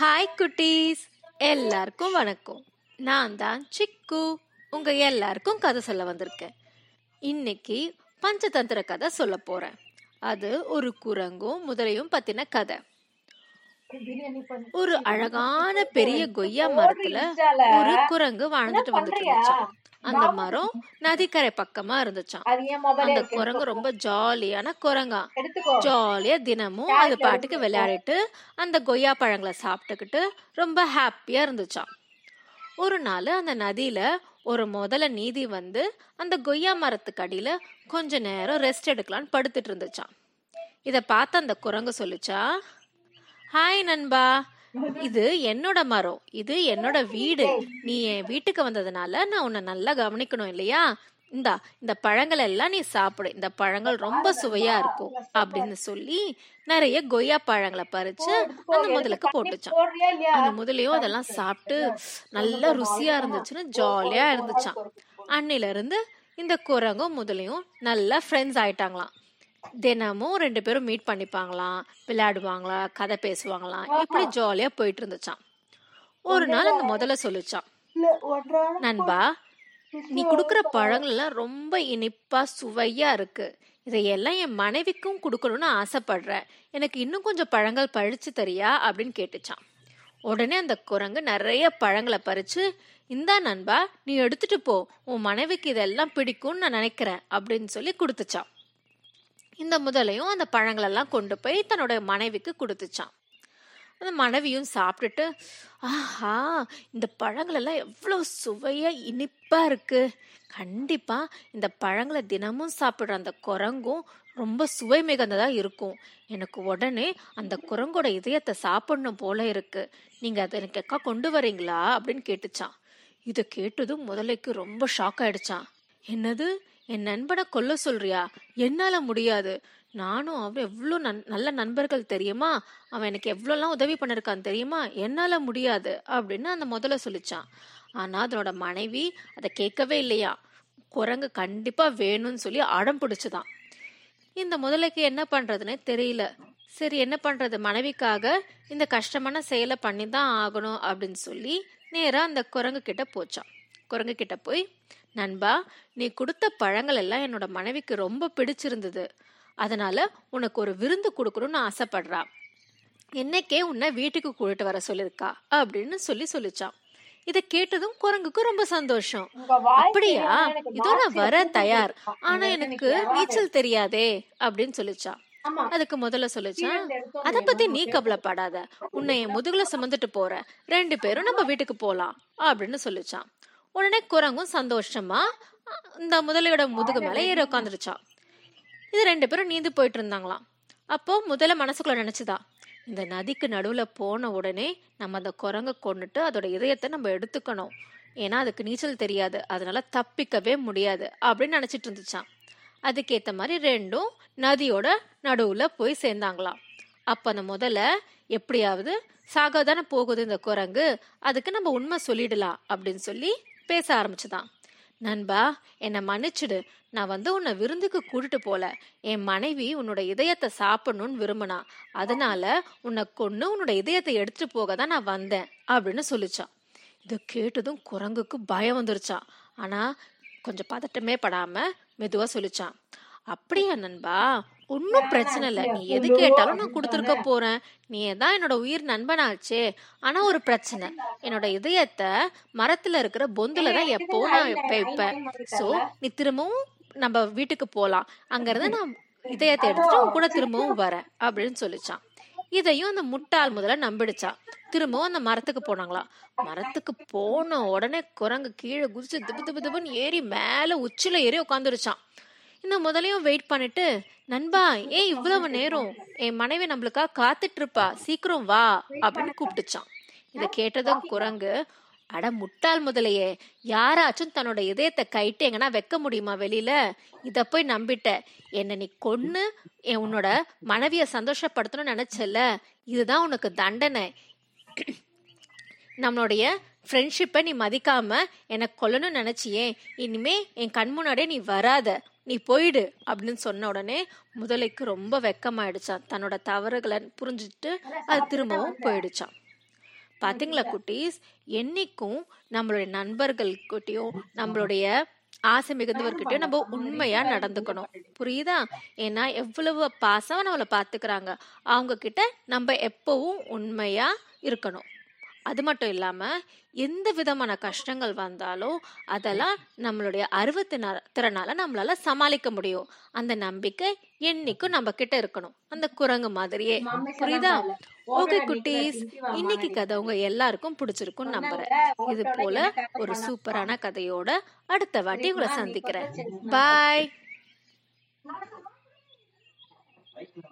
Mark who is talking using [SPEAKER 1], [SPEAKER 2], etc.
[SPEAKER 1] Hi குட்டீஸ். எல்லாருக்கும் வணக்கம். நான் தான் சிக்கு. உங்க எல்லாருக்கும் கதை சொல்ல வந்திருக்கேன். இன்னைக்கு பஞ்சதந்திர கதை சொல்ல போறேன். அது ஒரு குரங்கும் முதலையும் பத்தின கதை. ஒரு அழகான பெரிய கொய்யா மரத்துல ஒரு குரங்கு வாழ்ந்துட்டு வந்துட்டு அந்த மரம் நதிக்கரை பக்கமா
[SPEAKER 2] மொபைல்
[SPEAKER 1] அந்த குரங்கு ரொம்ப ஜாலியான குரங்கா. ஜாலியா தினமும் அது பாட்டுக்கு விளையாடிட்டு அந்த கொய்யா பழங்களை சாப்பிட்டுக்கிட்டு ரொம்ப ஹாப்பியா இருந்துச்சாம். ஒரு நாள் அந்த நதியில ஒரு முதல்ல நீதி வந்து அந்த கொய்யா மரத்துக்கு அடியில கொஞ்ச நேரம் ரெஸ்ட் எடுக்கலாம்னு படுத்துட்டு இருந்துச்சாம். இத பார்த்து அந்த குரங்கு சொல்லுச்சா ஹாய் நண்பா. இது என்னோட மரம். இது என்னோட வீடு. நீ என் வீட்டுக்கு வந்ததுனால நான் உன்னை நல்லா கவனிக்கணும் இல்லையா? இந்தா இந்த பழங்கள் எல்லாம் நீ சாப்பிடு. இந்த பழங்கள் ரொம்ப சுவையா இருக்கும் அப்படின்னு சொல்லி நிறைய கொய்யா பழங்களை பறிச்சு அந்த முதலுக்கு போட்டுச்சான். அந்த முதலையும் அதெல்லாம் சாப்பிட்டு நல்லா ருசியா இருந்துச்சுன்னு ஜாலியா இருந்துச்சான். அன்னில இருந்து இந்த குரங்கும் முதலையும் நல்லா ஃப்ரெண்ட்ஸ் ஆயிட்டாங்களாம். தினமும் ரெண்டு பேரும் மீட் பண்ணிப்பாங்களாம் விளையாடுவாங்களா கதை பேசுவாங்களாம். இப்படி ஜாலியா போயிட்டு இருந்துச்சான் ஒரு நாள் அந்த முதல்ல சொல்லுச்சான் நண்பா நீ கொடுக்குற பழங்கள் எல்லாம் ரொம்ப இனிப்பா சுவையா இருக்கு. இதையெல்லாம் என் மனைவிக்கும் கொடுக்கணும்னு ஆசைப்படுறேன் எனக்கு இன்னும் கொஞ்சம் பழங்கள் பழிச்சு தரியா அப்படின்னு கேட்டுச்சான் உடனே அந்த குரங்கு நிறைய பழங்களை பறிச்சு இந்தா நண்பா நீ எடுத்துட்டு போ. உன் மனைவிக்கு இதெல்லாம் பிடிக்கும்னு நான் நினைக்கிறேன் அப்படின்னு சொல்லி கொடுத்துச்சான் இந்த முதலையும் அந்த பழங்களெல்லாம் கொண்டு போய் தன்னோட மனைவிக்கு கொடுத்துச்சான் அந்த மனைவியும் சாப்பிட்டுட்டு ஆஹா இந்த பழங்களெல்லாம் எவ்வளோ சுவையாக சுவையா இனிப்பா இருக்கு. கண்டிப்பா இந்த பழங்களை தினமும் சாப்பிட்ற அந்த குரங்கும் ரொம்ப சுவை மிகுந்ததா இருக்கும். எனக்கு உடனே அந்த குரங்கோட இதயத்தை சாப்பிடணும் போல இருக்கு. நீங்க அதை எனக்கு எக்கா கொண்டு வரீங்களா? அப்படின்னு கேட்டுச்சான் இதை கேட்டதும் முதலைக்கு ரொம்ப ஷாக் ஆயிடுச்சான் என்னது? என் நண்பனை கொல்ல சொல்றியா? என்னால முடியாது. நானும் அவன் எவ்வளோ நன் நல்ல நண்பர்கள் தெரியுமா? அவன் எனக்கு எவ்வளோலாம் உதவி பண்ணிருக்கான் தெரியுமா? என்னால முடியாது அப்படின்னு அந்த முதல்ல சொல்லிச்சான். ஆனா அதனோட மனைவி அதை கேட்கவே இல்லையா? குரங்கு கண்டிப்பா வேணும்னு சொல்லி அடம் பிடிச்சதான். இந்த முதலைக்கு என்ன பண்றதுன்னே தெரியல. சரி என்ன பண்றது? மனைவிக்காக இந்த கஷ்டமான செயலை பண்ணி தான் ஆகணும் அப்படின்னு சொல்லி நேரா அந்த குரங்கு கிட்ட போச்சான். குரங்கு கிட்ட போய் நண்பா நீ கொடுத்த பழங்கள் எல்லாம் என்னோட மனைவிக்கு ரொம்ப பிடிச்சிருந்தது. அதனால உனக்கு ஒரு விருந்து கொடுக்கணும்னு ஆசைப்படுறா. என்னைக்கே உன்னை வீட்டுக்கு கூட்டிட்டு வர சொல்லிருக்கா அப்படின்னு சொல்லி சொல்லிச்சான் இதை கேட்டதும் குரங்குக்கு ரொம்ப சந்தோஷம். அப்படியா? இதோ நான் வர தயார். ஆனா எனக்கு? நீச்சல் தெரியாதே அப்படின்னு சொல்லிச்சான் அதுக்கு முதல்ல சொல்லிச்சான் அத பத்தி நீ கவலைப்படாத. உன்னை என் முதுகுல சுமந்துட்டு போற ரெண்டு பேரும் நம்ம வீட்டுக்கு போலாம் அப்படின்னு சொல்லிச்சான் உடனே குரங்கும் சந்தோஷமா இந்த முதலையோட முதுகு மேல ஏறி உட்காந்துருச்சா இது ரெண்டு பேரும் நீந்து போயிட்டு இருந்தாங்களாம். அப்போ முதல்ல மனசுக்குள்ள நினைச்சுதா இந்த நதிக்கு நடுவுல போன உடனே நம்ம அந்த குரங்க கொண்டுட்டு அதோட இதயத்தை நம்ம எடுத்துக்கணும். ஏன்னா அதுக்கு நீச்சல் தெரியாது அதனால தப்பிக்கவே முடியாது அப்படின்னு நினைச்சிட்டு இருந்துச்சான் அதுக்கேத்த மாதிரி ரெண்டும் நதியோட நடுவுல போய் சேர்ந்தாங்களாம். அப்ப அந்த முதல்ல எப்படியாவது சாகதானே போகுது இந்த குரங்கு அதுக்கு நம்ம உண்மை சொல்லிடலாம் அப்படின்னு சொல்லி பேச ஆரம்பிச்சுதான். நண்பா என்னை மன்னிச்சிடு. நான் வந்து உன்னை விருந்துக்கு கூட்டிட்டு போல. என் மனைவி உன்னோட இதயத்தை சாப்பிடணும்னு விரும்பினா. அதனால உன்னை கொன்னு உன்னோட இதயத்தை எடுத்துட்டு போக தான் நான் வந்தேன் அப்படின்னு சொல்லிச்சான். இதை கேட்டதும் குரங்குக்கு பயம் வந்துருச்சான் ஆனா கொஞ்சம் பதட்டமே படாம மெதுவா சொல்லிச்சான். அப்படியா நண்பா. ஒன்னும் பிரச்சனை இல்ல. நீ எது கேட்டாலும் நான் கொடுத்துருக்க போறேன். நீ தான் என்னோட உயிர் நண்பனாச்சே. ஆனா ஒரு பிரச்சனை. என்னோட இதயத்தை மரத்துல இருக்கிற பொந்துல தான் எப்பவும் நான் வைப்பேன் சோ நீ திரும்பவும் நம்ம வீட்டுக்கு போலாம். அங்க இருந்து நான் இதயத்தை எடுத்துட்டு உன் கூட திரும்பவும் வரேன் அப்படின்னு சொல்லிச்சான். இதையும் அந்த முட்டாள் முதல்ல நம்பிடுச்சான். திரும்பவும் அந்த மரத்துக்கு போனாங்களாம் மரத்துக்கு போன உடனே குரங்கு கீழே குதிச்சு திபு திபு திபுன்னு ஏறி மேல உச்சில ஏறி உட்காந்துருச்சான் இந்த முதலையும் வெயிட் பண்ணிட்டு நண்பா ஏன் இவ்வளவு நேரம் என் மனைவி நம்மளுக்காக காத்துட்டு இருப்பா சீக்கிரம் வா அப்படின்னு கூப்பிட்டுச்சான். இதை கேட்டதும் குரங்கு அட முட்டாள் முதலையே யாராச்சும் தன்னோட இதயத்தை கைட்டு எங்கன்னா வைக்க முடியுமா வெளியில? இத போய் நம்பிட்ட. என்ன நீ கொன்னு என் உன்னோட மனைவிய சந்தோஷப்படுத்தணும்னு நினைச்சல இதுதான் உனக்கு தண்டனை. நம்மளுடைய ஃப்ரெண்ட்ஷிப்பை நீ மதிக்காம என்னை கொல்லணும்னு நினைச்சியே. இனிமே என் கண் முன்னாடியே நீ வராத. நீ போயிடு அப்படின்னு சொன்ன உடனே முதலைக்கு ரொம்ப வெக்கமாயிடுச்சான். தன்னோட தவறுகளை புரிஞ்சுட்டு அது திரும்பவும் போயிடுச்சான். பாத்தீங்களா குட்டீஸ்? என்னைக்கும் நம்மளுடைய நண்பர்கள்கிட்டயும் நம்மளுடைய ஆசை மிகுந்தவர்கிட்டயும் நம்ம உண்மையா நடந்துக்கணும். புரியுதா? ஏன்னா எவ்வளவு பாசமா நம்மளை பாத்துக்கிறாங்க. அவங்க கிட்ட நம்ம எப்பவும் உண்மையா இருக்கணும். அது மட்டும் இல்லாம எந்த விதமான கஷ்டங்கள் வந்தாலும் அதெல்லாம் நம்மளுடைய அறிவு திற- திறனால நம்மளால சமாளிக்க முடியும். அந்த நம்பிக்கை என்னைக்கும் நம்ம கிட்ட இருக்கணும். அந்த குரங்கு மாதிரியே. புரியுதா? ஓகே குட்டீஸ் இன்னைக்கு கதை உங்க எல்லாருக்கும் பிடிச்சிருக்கும் நம்புறேன். இது போல ஒரு சூப்பரான கதையோட அடுத்த வாட்டி உங்களை சந்திக்கிறேன். பாய்